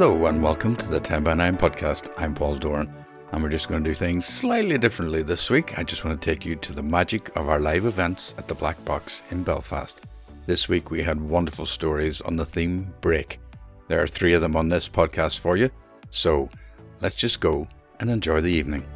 Hello and welcome to the 10 by 9 podcast. I'm Paul Doran and we're just going to do things slightly differently this week. I just want to take you to the magic of our live events at the Black Box in Belfast. This week we had wonderful stories on the theme break. There are three of them on this podcast for you, so let's just go and enjoy the evening.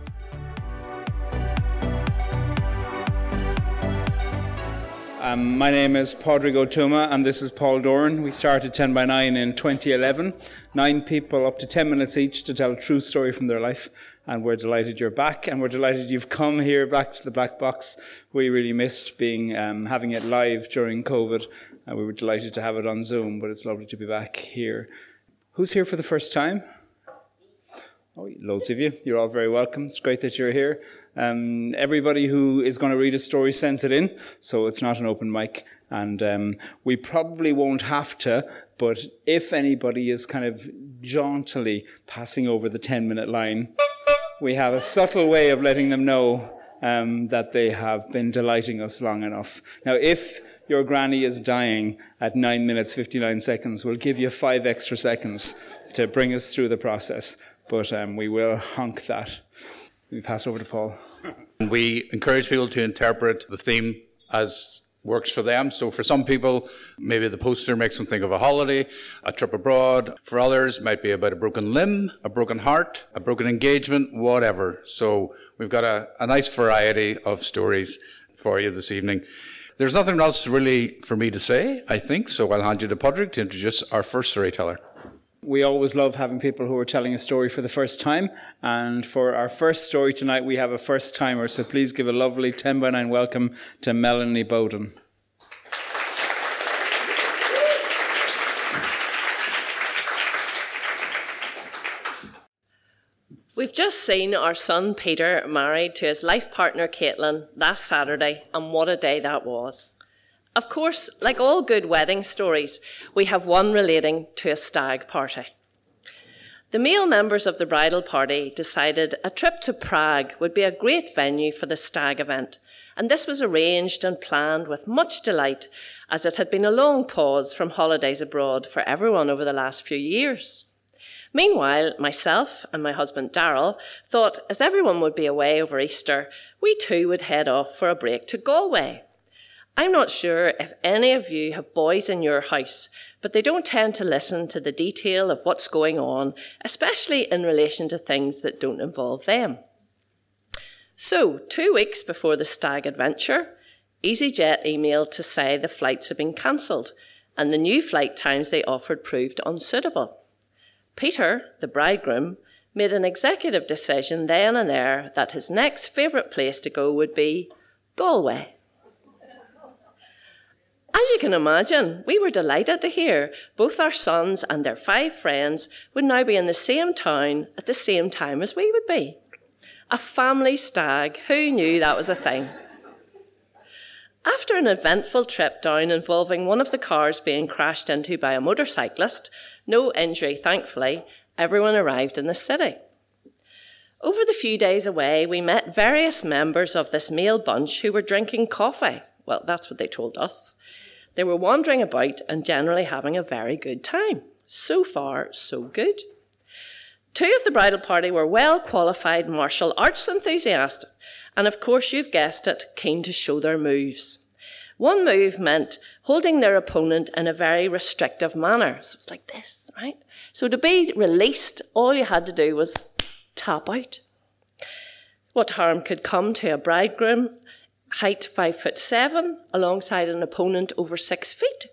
Um, my name is Padraig Ó Tuama, and this is Paul Doran. We started 10 by 9 in 2011. Nine people, up to 10 minutes each, to tell a true story from their life. And we're delighted you're back, and we're delighted you've come here back to the Black Box. We really missed being um, having it live during COVID. and we were delighted to have it on Zoom, but it's lovely to be back here. Who's here for the first time? Oh, loads of you. You're all very welcome. It's great that you're here. Um, everybody who is going to read a story sends it in, so it's not an open mic. And um, we probably won't have to, but if anybody is kind of jauntily passing over the 10 minute line, we have a subtle way of letting them know um, that they have been delighting us long enough. Now, if your granny is dying at 9 minutes 59 seconds, we'll give you five extra seconds to bring us through the process but um, we will honk that. We pass over to Paul. And we encourage people to interpret the theme as works for them. So for some people, maybe the poster makes them think of a holiday, a trip abroad. For others, might be about a broken limb, a broken heart, a broken engagement, whatever. So we've got a, a nice variety of stories for you this evening. There's nothing else really for me to say, I think, so I'll hand you to Padraig to introduce our first storyteller. We always love having people who are telling a story for the first time. And for our first story tonight, we have a first timer. So please give a lovely 10 by 9 welcome to Melanie Bowden. We've just seen our son Peter married to his life partner Caitlin last Saturday, and what a day that was. Of course, like all good wedding stories, we have one relating to a stag party. The male members of the bridal party decided a trip to Prague would be a great venue for the stag event, and this was arranged and planned with much delight as it had been a long pause from holidays abroad for everyone over the last few years. Meanwhile, myself and my husband Darrell thought as everyone would be away over Easter, we too would head off for a break to Galway. I'm not sure if any of you have boys in your house, but they don't tend to listen to the detail of what's going on, especially in relation to things that don't involve them. So, two weeks before the stag adventure, EasyJet emailed to say the flights had been cancelled and the new flight times they offered proved unsuitable. Peter, the bridegroom, made an executive decision then and there that his next favourite place to go would be Galway. As you can imagine, we were delighted to hear both our sons and their five friends would now be in the same town at the same time as we would be. A family stag, who knew that was a thing? After an eventful trip down involving one of the cars being crashed into by a motorcyclist, no injury thankfully, everyone arrived in the city. Over the few days away, we met various members of this male bunch who were drinking coffee. Well, that's what they told us. They were wandering about and generally having a very good time. So far, so good. Two of the bridal party were well qualified martial arts enthusiasts, and of course, you've guessed it, keen to show their moves. One move meant holding their opponent in a very restrictive manner. So it's like this, right? So to be released, all you had to do was tap out. What harm could come to a bridegroom height five foot seven, alongside an opponent over six feet.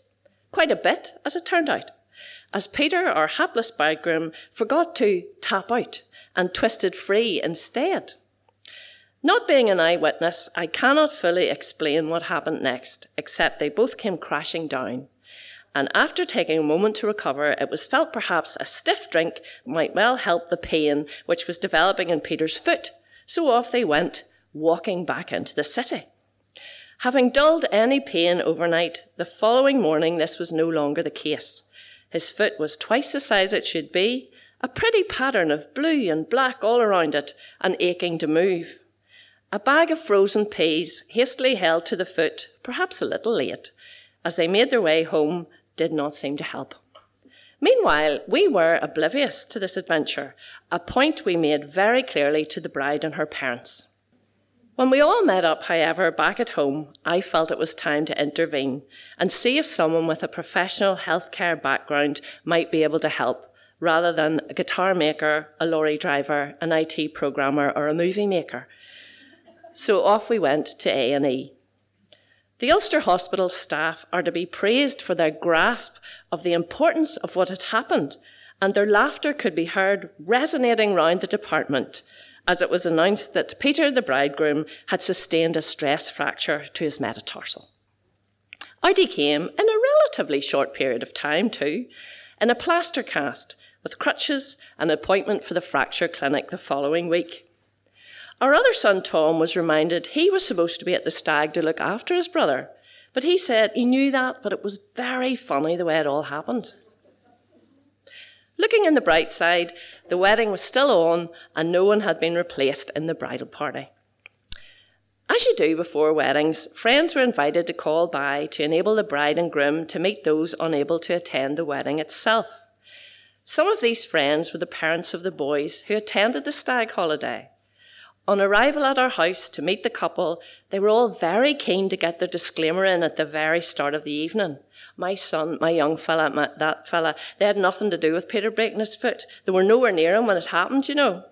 Quite a bit, as it turned out, as Peter, our hapless bridegroom, forgot to tap out and twisted free instead. Not being an eyewitness, I cannot fully explain what happened next, except they both came crashing down. And after taking a moment to recover, it was felt perhaps a stiff drink might well help the pain which was developing in Peter's foot. So off they went, walking back into the city. Having dulled any pain overnight, the following morning this was no longer the case. His foot was twice the size it should be, a pretty pattern of blue and black all around it, and aching to move. A bag of frozen peas, hastily held to the foot, perhaps a little late, as they made their way home, did not seem to help. Meanwhile, we were oblivious to this adventure, a point we made very clearly to the bride and her parents. When we all met up, however, back at home, I felt it was time to intervene and see if someone with a professional healthcare background might be able to help, rather than a guitar maker, a lorry driver, an IT programmer, or a movie maker. So off we went to A&E. The Ulster Hospital staff are to be praised for their grasp of the importance of what had happened, and their laughter could be heard resonating round the department as it was announced that Peter the bridegroom had sustained a stress fracture to his metatarsal. Out he came in a relatively short period of time, too, in a plaster cast with crutches and an appointment for the fracture clinic the following week. Our other son, Tom, was reminded he was supposed to be at the stag to look after his brother, but he said he knew that, but it was very funny the way it all happened. Looking in the bright side, the wedding was still on and no one had been replaced in the bridal party. As you do before weddings, friends were invited to call by to enable the bride and groom to meet those unable to attend the wedding itself. Some of these friends were the parents of the boys who attended the stag holiday. On arrival at our house to meet the couple, they were all very keen to get their disclaimer in at the very start of the evening. My son, my young fella, my, that fella, they had nothing to do with Peter breaking his foot. They were nowhere near him when it happened, you know.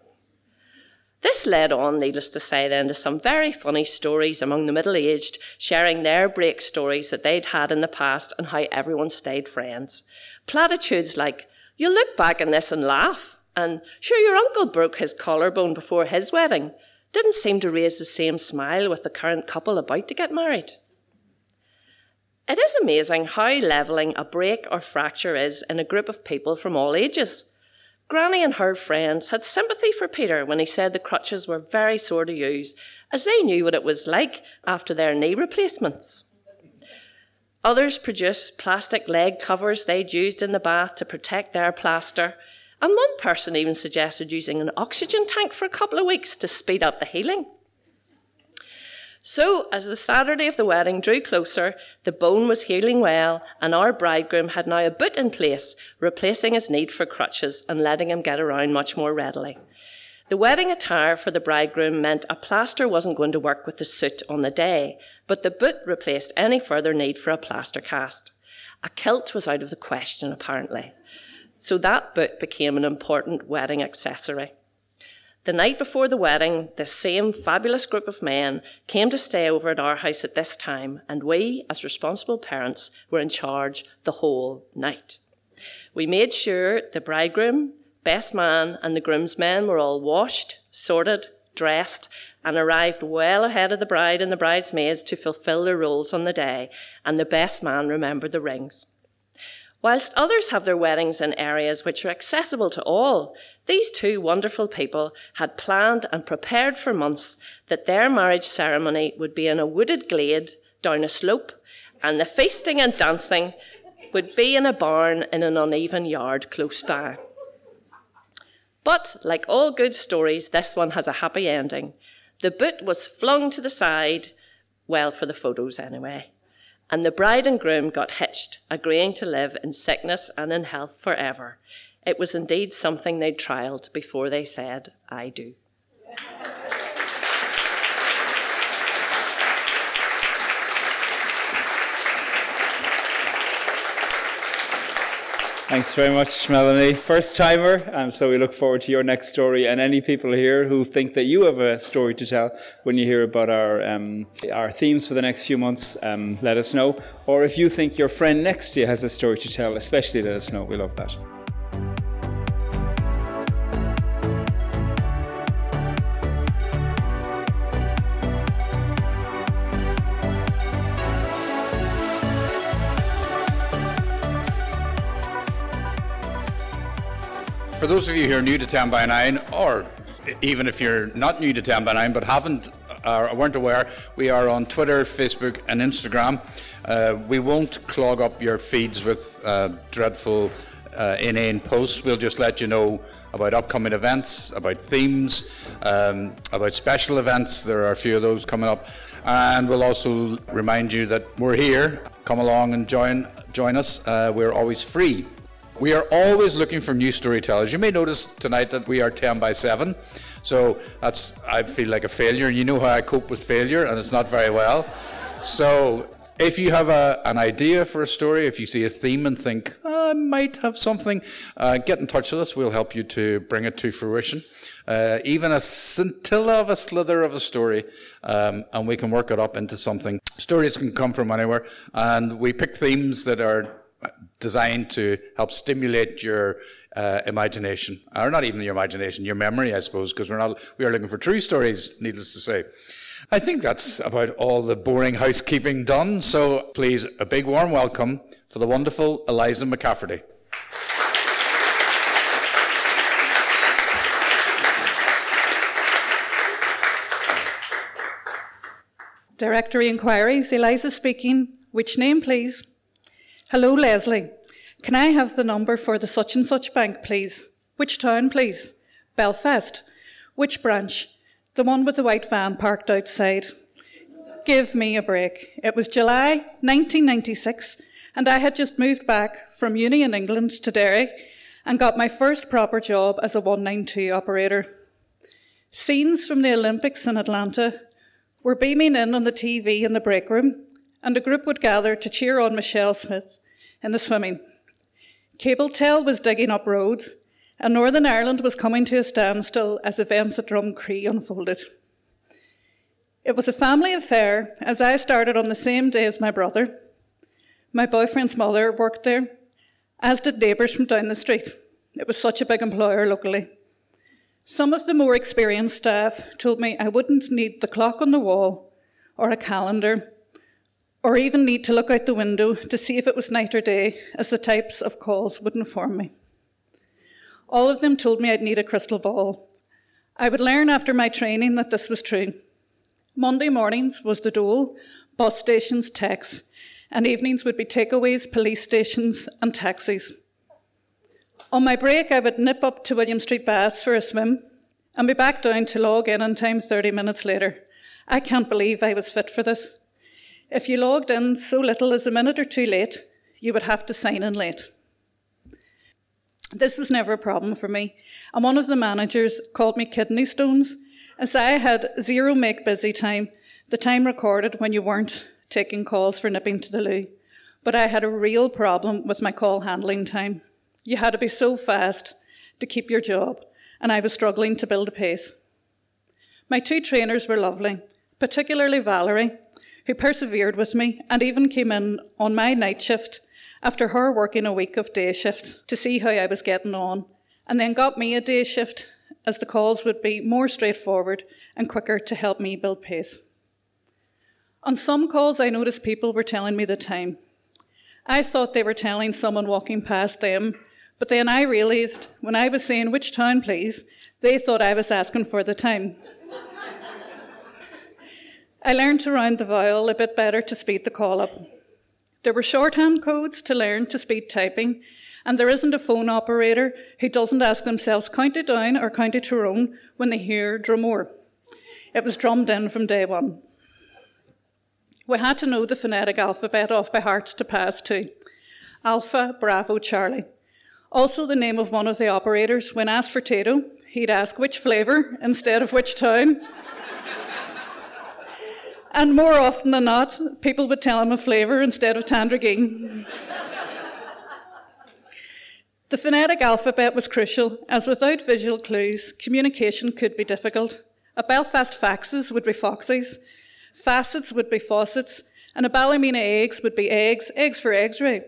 This led on, needless to say, then to some very funny stories among the middle aged, sharing their break stories that they'd had in the past and how everyone stayed friends. Platitudes like, You'll look back on this and laugh. And sure, your uncle broke his collarbone before his wedding. Didn't seem to raise the same smile with the current couple about to get married. It is amazing how levelling a break or fracture is in a group of people from all ages. Granny and her friends had sympathy for Peter when he said the crutches were very sore to use, as they knew what it was like after their knee replacements. Others produced plastic leg covers they'd used in the bath to protect their plaster, and one person even suggested using an oxygen tank for a couple of weeks to speed up the healing. So, as the Saturday of the wedding drew closer, the bone was healing well, and our bridegroom had now a boot in place, replacing his need for crutches and letting him get around much more readily. The wedding attire for the bridegroom meant a plaster wasn't going to work with the suit on the day, but the boot replaced any further need for a plaster cast. A kilt was out of the question, apparently. So that boot became an important wedding accessory. The night before the wedding, this same fabulous group of men came to stay over at our house at this time, and we, as responsible parents, were in charge the whole night. We made sure the bridegroom, best man, and the groomsmen were all washed, sorted, dressed, and arrived well ahead of the bride and the bridesmaids to fulfill their roles on the day, and the best man remembered the rings. Whilst others have their weddings in areas which are accessible to all, these two wonderful people had planned and prepared for months that their marriage ceremony would be in a wooded glade down a slope, and the feasting and dancing would be in a barn in an uneven yard close by. But, like all good stories, this one has a happy ending. The boot was flung to the side, well, for the photos anyway and the bride and groom got hitched, agreeing to live in sickness and in health forever. It was indeed something they'd trialled before they said, I do. Thanks very much, Melanie. First timer, and so we look forward to your next story. And any people here who think that you have a story to tell when you hear about our um, our themes for the next few months, um, let us know. Or if you think your friend next to you has a story to tell, especially let us know. We love that. Those of you who are new to 10 by 9, or even if you're not new to 10 by 9 but haven't or weren't aware, we are on Twitter, Facebook, and Instagram. Uh, we won't clog up your feeds with uh, dreadful, uh, inane posts. We'll just let you know about upcoming events, about themes, um, about special events. There are a few of those coming up. And we'll also remind you that we're here. Come along and join, join us. Uh, we're always free We are always looking for new storytellers. You may notice tonight that we are 10 by 7. So that's I feel like a failure. and You know how I cope with failure, and it's not very well. So if you have a, an idea for a story, if you see a theme and think, oh, I might have something, uh, get in touch with us. We'll help you to bring it to fruition. Uh, even a scintilla of a slither of a story, um, and we can work it up into something. Stories can come from anywhere, and we pick themes that are designed to help stimulate your uh, imagination, or not even your imagination, your memory, I suppose, because we're not we are looking for true stories. Needless to say, I think that's about all the boring housekeeping done. So please, a big warm welcome for the wonderful Eliza McCafferty. Directory Inquiries, Eliza speaking. Which name, please? Hello, Leslie. Can I have the number for the such and such bank, please? Which town, please? Belfast. Which branch? The one with the white van parked outside. Give me a break. It was July 1996, and I had just moved back from uni in England to Derry and got my first proper job as a 192 operator. Scenes from the Olympics in Atlanta were beaming in on the TV in the break room, and a group would gather to cheer on Michelle Smith in the swimming. Cabletel was digging up roads, and Northern Ireland was coming to a standstill as events at Drumcree unfolded. It was a family affair, as I started on the same day as my brother. My boyfriend's mother worked there, as did neighbours from down the street. It was such a big employer locally. Some of the more experienced staff told me I wouldn't need the clock on the wall or a calendar or even need to look out the window to see if it was night or day, as the types of calls would inform me. All of them told me I'd need a crystal ball. I would learn after my training that this was true. Monday mornings was the dole, bus stations, techs, and evenings would be takeaways, police stations, and taxis. On my break, I would nip up to William Street Baths for a swim and be back down to log in on time 30 minutes later. I can't believe I was fit for this. If you logged in so little as a minute or two late, you would have to sign in late. This was never a problem for me, and one of the managers called me kidney stones, as I had zero make busy time, the time recorded when you weren't taking calls for nipping to the loo. But I had a real problem with my call handling time. You had to be so fast to keep your job, and I was struggling to build a pace. My two trainers were lovely, particularly Valerie, who persevered with me and even came in on my night shift after her working a week of day shifts to see how I was getting on, and then got me a day shift as the calls would be more straightforward and quicker to help me build pace. On some calls, I noticed people were telling me the time. I thought they were telling someone walking past them, but then I realised when I was saying which town, please, they thought I was asking for the time. I learned to round the vowel a bit better to speed the call up. There were shorthand codes to learn to speed typing, and there isn't a phone operator who doesn't ask themselves County Down or County Tyrone when they hear Dromore. It was drummed in from day one. We had to know the phonetic alphabet off by heart to pass to. Alpha, Bravo, Charlie. Also, the name of one of the operators. When asked for Tayto, he'd ask which flavour instead of which town. And more often than not, people would tell him a flavour instead of Tandragee. the phonetic alphabet was crucial, as without visual clues, communication could be difficult. A Belfast faxes would be foxies, facets would be faucets, and a Ballymena eggs would be eggs, eggs for eggs, right?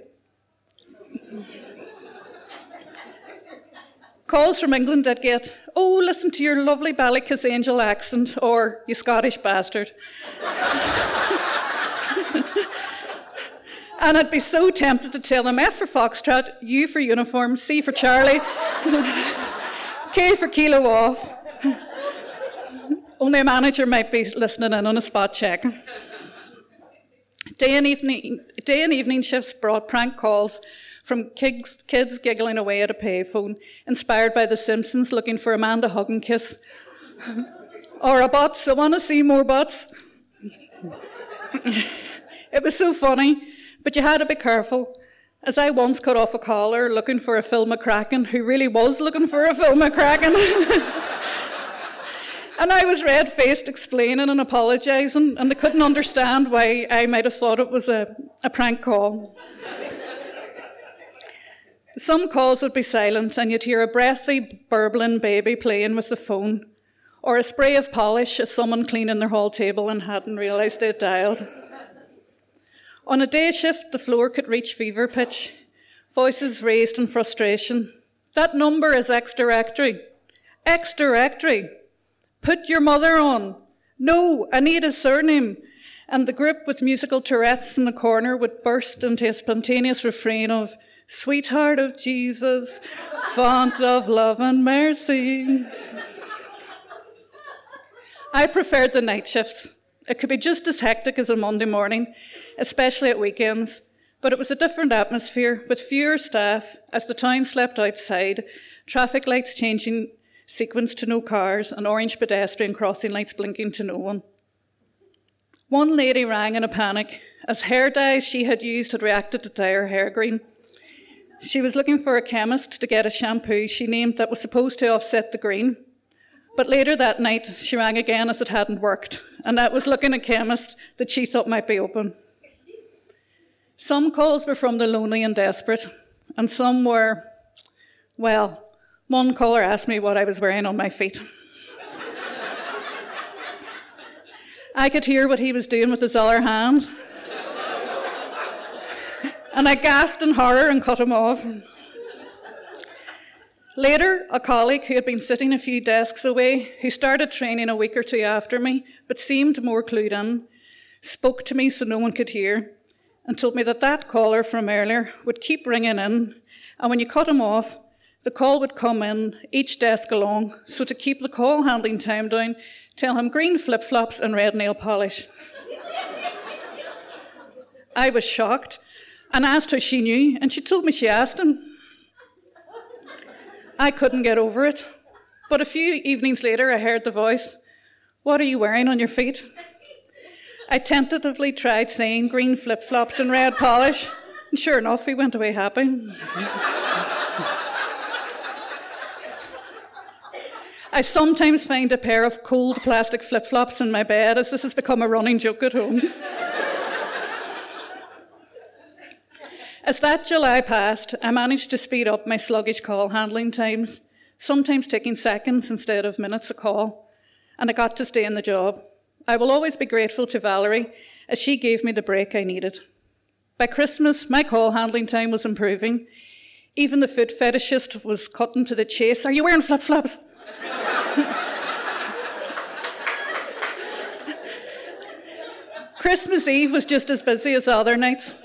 Calls from England I'd get, oh, listen to your lovely Ballykissangel accent, or you Scottish bastard. and I'd be so tempted to tell them F for Foxtrot, U for uniform, C for Charlie, K for kilo off. Only a manager might be listening in on a spot check. Day and evening, day and evening shifts brought prank calls from kids, kids giggling away at a payphone, inspired by The Simpsons looking for Amanda man hug and kiss. or a bots, I want to see more bots. it was so funny, but you had to be careful. As I once cut off a collar looking for a Phil McCracken who really was looking for a Phil McCracken. and I was red faced explaining and apologising, and they couldn't understand why I might have thought it was a, a prank call. Some calls would be silent, and you'd hear a breathy, burbling baby playing with the phone, or a spray of polish as someone cleaning their hall table and hadn't realised they'd dialed. On a day shift, the floor could reach fever pitch, voices raised in frustration. That number is ex directory. Ex directory. Put your mother on. No, I need a surname. And the group with musical Tourette's in the corner would burst into a spontaneous refrain of, Sweetheart of Jesus, font of love and mercy. I preferred the night shifts. It could be just as hectic as a Monday morning, especially at weekends, but it was a different atmosphere with fewer staff as the town slept outside, traffic lights changing sequence to no cars, and orange pedestrian crossing lights blinking to no one. One lady rang in a panic as hair dyes she had used had reacted to dye her hair green. She was looking for a chemist to get a shampoo she named that was supposed to offset the green. But later that night, she rang again as it hadn't worked, and that was looking a chemist that she thought might be open. Some calls were from the lonely and desperate, and some were, well, one caller asked me what I was wearing on my feet. I could hear what he was doing with his other hand. And I gasped in horror and cut him off. Later, a colleague who had been sitting a few desks away, who started training a week or two after me, but seemed more clued in, spoke to me so no one could hear, and told me that that caller from earlier would keep ringing in, and when you cut him off, the call would come in, each desk along, so to keep the call handling time down, tell him green flip flops and red nail polish. I was shocked and asked how she knew, and she told me she asked him. I couldn't get over it. But a few evenings later, I heard the voice What are you wearing on your feet? I tentatively tried saying green flip flops and red polish, and sure enough, he went away happy. I sometimes find a pair of cold plastic flip flops in my bed, as this has become a running joke at home. As that July passed, I managed to speed up my sluggish call handling times, sometimes taking seconds instead of minutes a call, and I got to stay in the job. I will always be grateful to Valerie as she gave me the break I needed. By Christmas, my call handling time was improving. Even the foot fetishist was cutting to the chase. Are you wearing flip flops? Christmas Eve was just as busy as other nights.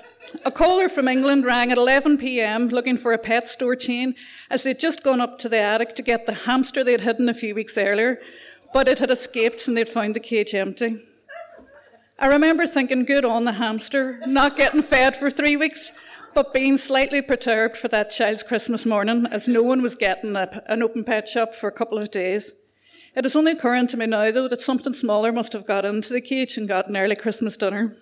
A caller from England rang at 11 pm looking for a pet store chain as they'd just gone up to the attic to get the hamster they'd hidden a few weeks earlier, but it had escaped and they'd found the cage empty. I remember thinking, good on the hamster, not getting fed for three weeks, but being slightly perturbed for that child's Christmas morning as no one was getting a, an open pet shop for a couple of days. It is only occurring to me now, though, that something smaller must have got into the cage and got an early Christmas dinner.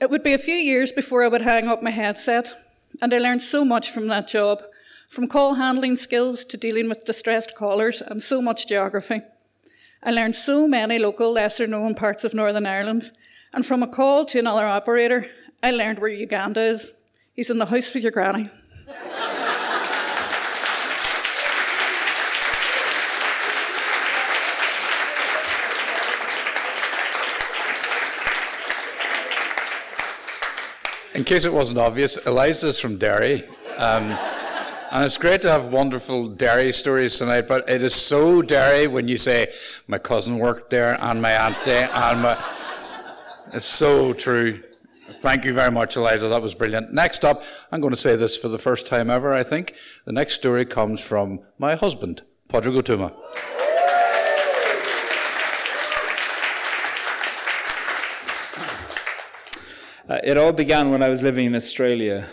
It would be a few years before I would hang up my headset, and I learned so much from that job, from call handling skills to dealing with distressed callers and so much geography. I learned so many local, lesser known parts of Northern Ireland, and from a call to another operator, I learned where Uganda is. He's in the house with your granny. In case it wasn't obvious, Eliza's from Derry. Um, and it's great to have wonderful Derry stories tonight, but it is so Derry when you say, my cousin worked there and my auntie and my. It's so true. Thank you very much, Eliza. That was brilliant. Next up, I'm going to say this for the first time ever, I think. The next story comes from my husband, Padraig Ó Uh, it all began when I was living in Australia.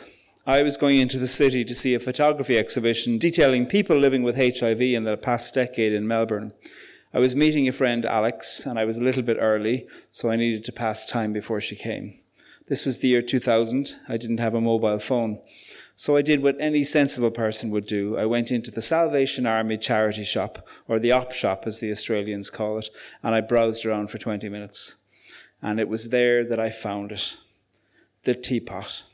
I was going into the city to see a photography exhibition detailing people living with HIV in the past decade in Melbourne. I was meeting a friend, Alex, and I was a little bit early, so I needed to pass time before she came. This was the year 2000. I didn't have a mobile phone. So I did what any sensible person would do. I went into the Salvation Army charity shop, or the op shop as the Australians call it, and I browsed around for 20 minutes. And it was there that I found it the teapot.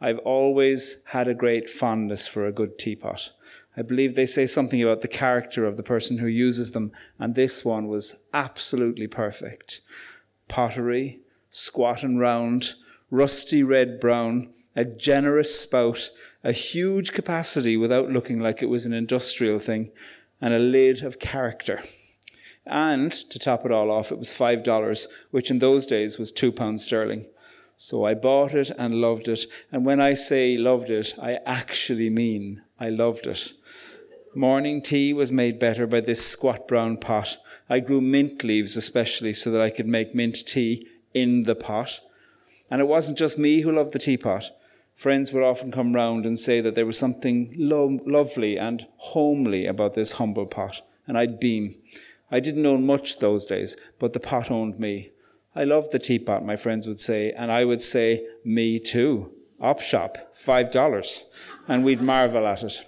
I've always had a great fondness for a good teapot. I believe they say something about the character of the person who uses them, and this one was absolutely perfect. Pottery, squat and round, rusty red brown, a generous spout, a huge capacity without looking like it was an industrial thing, and a lid of character. And to top it all off, it was $5, which in those days was £2 sterling. So I bought it and loved it. And when I say loved it, I actually mean I loved it. Morning tea was made better by this squat brown pot. I grew mint leaves especially so that I could make mint tea in the pot. And it wasn't just me who loved the teapot. Friends would often come round and say that there was something lo- lovely and homely about this humble pot, and I'd beam. I didn't own much those days, but the pot owned me. I loved the teapot, my friends would say, and I would say, me too. Op shop, five dollars. And we'd marvel at it.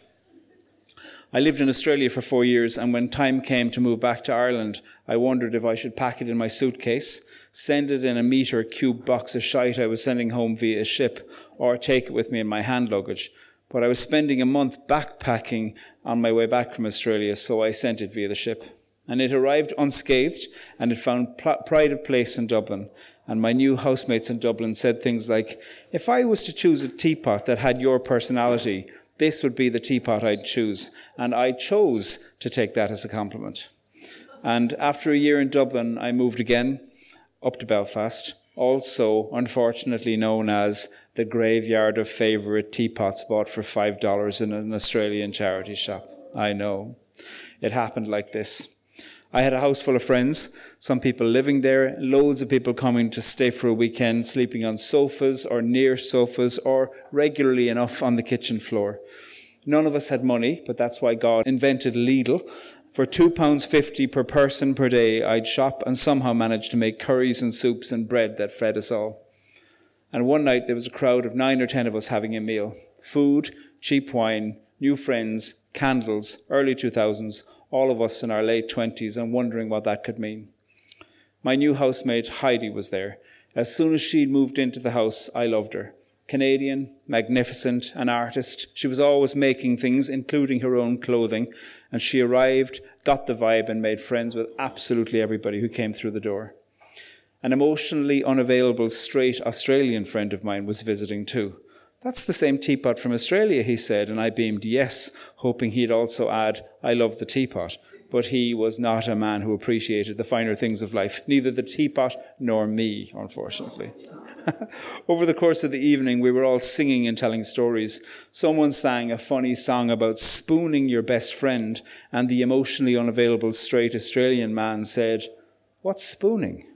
I lived in Australia for four years, and when time came to move back to Ireland, I wondered if I should pack it in my suitcase, send it in a metre cube box of shite I was sending home via ship, or take it with me in my hand luggage. But I was spending a month backpacking on my way back from Australia, so I sent it via the ship. And it arrived unscathed, and it found pride of place in Dublin. And my new housemates in Dublin said things like, If I was to choose a teapot that had your personality, this would be the teapot I'd choose. And I chose to take that as a compliment. And after a year in Dublin, I moved again up to Belfast, also unfortunately known as the graveyard of favourite teapots bought for $5 in an Australian charity shop. I know. It happened like this. I had a house full of friends, some people living there, loads of people coming to stay for a weekend, sleeping on sofas or near sofas or regularly enough on the kitchen floor. None of us had money, but that's why God invented Lidl. For £2.50 per person per day, I'd shop and somehow manage to make curries and soups and bread that fed us all. And one night there was a crowd of nine or ten of us having a meal. Food, cheap wine, new friends, candles, early 2000s, all of us in our late 20s and wondering what that could mean. My new housemate, Heidi, was there. As soon as she'd moved into the house, I loved her. Canadian, magnificent, an artist. She was always making things, including her own clothing. And she arrived, got the vibe, and made friends with absolutely everybody who came through the door. An emotionally unavailable straight Australian friend of mine was visiting too. That's the same teapot from Australia, he said, and I beamed yes, hoping he'd also add, I love the teapot. But he was not a man who appreciated the finer things of life, neither the teapot nor me, unfortunately. Over the course of the evening, we were all singing and telling stories. Someone sang a funny song about spooning your best friend, and the emotionally unavailable straight Australian man said, What's spooning?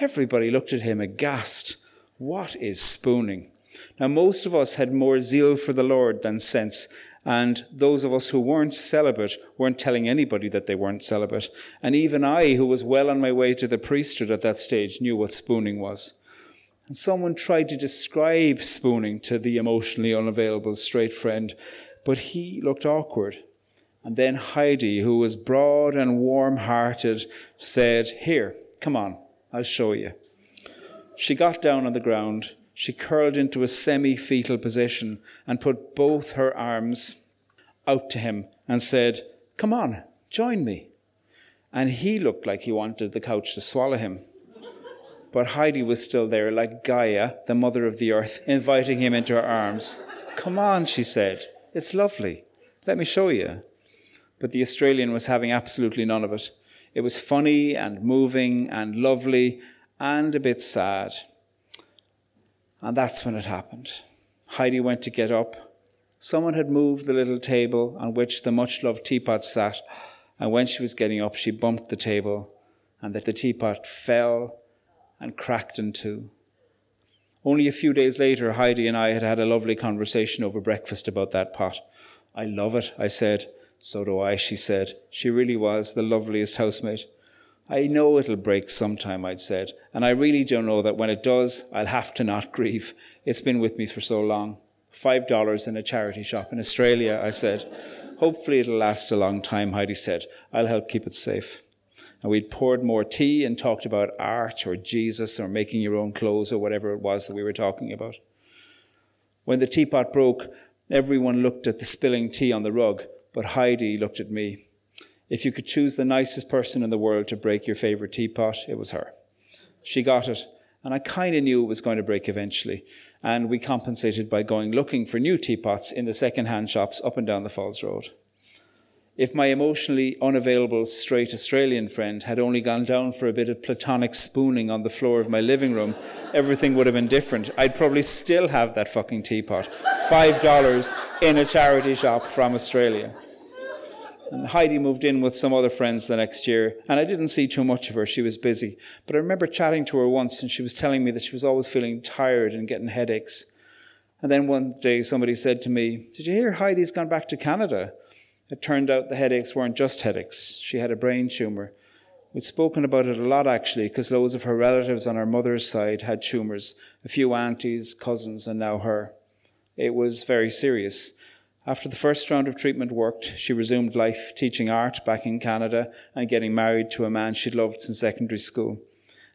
Everybody looked at him aghast. What is spooning? Now, most of us had more zeal for the Lord than sense, and those of us who weren't celibate weren't telling anybody that they weren't celibate. And even I, who was well on my way to the priesthood at that stage, knew what spooning was. And someone tried to describe spooning to the emotionally unavailable straight friend, but he looked awkward. And then Heidi, who was broad and warm hearted, said, Here, come on, I'll show you. She got down on the ground she curled into a semi fetal position and put both her arms out to him and said, Come on, join me. And he looked like he wanted the couch to swallow him. But Heidi was still there, like Gaia, the mother of the earth, inviting him into her arms. Come on, she said. It's lovely. Let me show you. But the Australian was having absolutely none of it. It was funny and moving and lovely and a bit sad. And that's when it happened. Heidi went to get up. Someone had moved the little table on which the much loved teapot sat, and when she was getting up, she bumped the table, and that the teapot fell and cracked in two. Only a few days later, Heidi and I had had a lovely conversation over breakfast about that pot. I love it, I said. So do I, she said. She really was the loveliest housemate. I know it'll break sometime, I'd said, and I really don't know that when it does, I'll have to not grieve. It's been with me for so long. Five dollars in a charity shop in Australia, I said. Hopefully it'll last a long time, Heidi said. I'll help keep it safe. And we'd poured more tea and talked about art or Jesus or making your own clothes or whatever it was that we were talking about. When the teapot broke, everyone looked at the spilling tea on the rug, but Heidi looked at me. If you could choose the nicest person in the world to break your favorite teapot, it was her. She got it, and I kind of knew it was going to break eventually. And we compensated by going looking for new teapots in the second-hand shops up and down the Falls Road. If my emotionally unavailable straight Australian friend had only gone down for a bit of platonic spooning on the floor of my living room, everything would have been different. I'd probably still have that fucking teapot. Five dollars in a charity shop from Australia. And Heidi moved in with some other friends the next year, and I didn't see too much of her. She was busy. But I remember chatting to her once, and she was telling me that she was always feeling tired and getting headaches. And then one day somebody said to me, Did you hear Heidi's gone back to Canada? It turned out the headaches weren't just headaches. She had a brain tumour. We'd spoken about it a lot actually, because loads of her relatives on her mother's side had tumours, a few aunties, cousins, and now her. It was very serious. After the first round of treatment worked, she resumed life teaching art back in Canada and getting married to a man she'd loved since secondary school.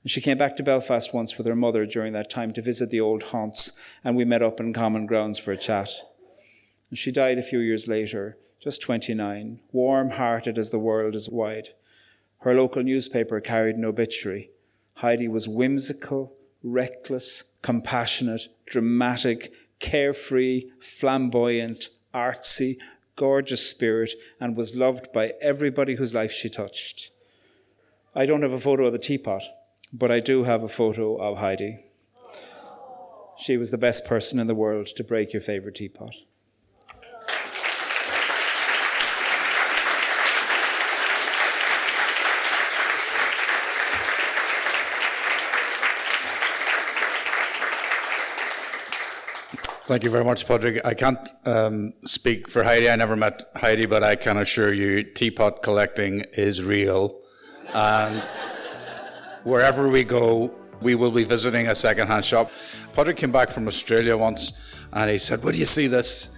And she came back to Belfast once with her mother during that time to visit the old haunts, and we met up in common grounds for a chat. And she died a few years later, just 29, warm hearted as the world is wide. Her local newspaper carried an obituary. Heidi was whimsical, reckless, compassionate, dramatic, carefree, flamboyant, artsy, gorgeous spirit and was loved by everybody whose life she touched. I don't have a photo of the teapot, but I do have a photo of Heidi. She was the best person in the world to break your favorite teapot. Thank you very much, Padraig. I can't um, speak for Heidi. I never met Heidi, but I can assure you teapot collecting is real. And wherever we go, we will be visiting a second-hand shop. Padraig came back from Australia once and he said, Where do you see this?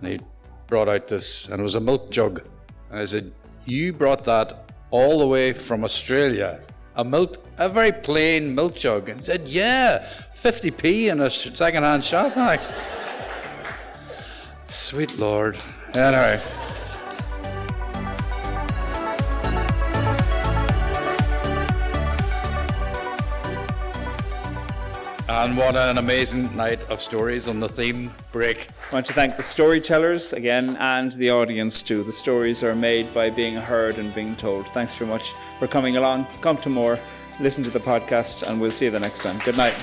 And he brought out this, and it was a milk jug. And I said, You brought that all the way from Australia? A milk, a very plain milk jug. And he said, Yeah, 50p in a second-hand shop. I'm like, Sweet Lord. Anyway. And what an amazing night of stories on the theme break. I want to thank the storytellers again and the audience too. The stories are made by being heard and being told. Thanks very much for coming along. Come to more, listen to the podcast, and we'll see you the next time. Good night.